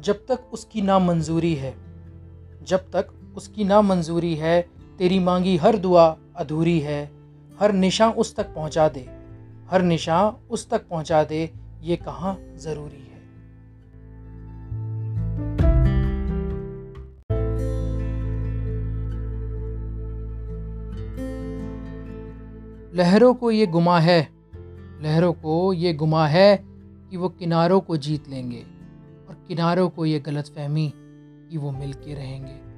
जब तक उसकी ना मंजूरी है। जब तक उसकी ना मंजूरी है, तेरी मांगी हर दुआ अधूरी है। हर निशान उस तक पहुँचा दे। हर निशान उस तक पहुँचा दे, ये कहाँ ज़रूरी है? लहरों को ये गुमा है। लहरों को ये गुमा है कि वो किनारों को जीत लेंगे। और किनारों को ये गलत फहमी कि वो मिल के रहेंगे।